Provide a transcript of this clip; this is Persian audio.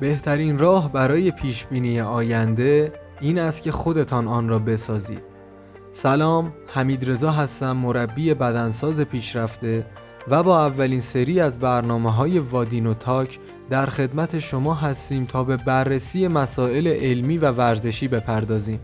بهترین راه برای پیش بینی آینده این است که خودتان آن را بسازید. سلام، حمید رضا هستم، مربی بدنساز پیشرفته و با اولین سری از برنامه های وادینو تاک در خدمت شما هستیم تا به بررسی مسائل علمی و ورزشی بپردازیم.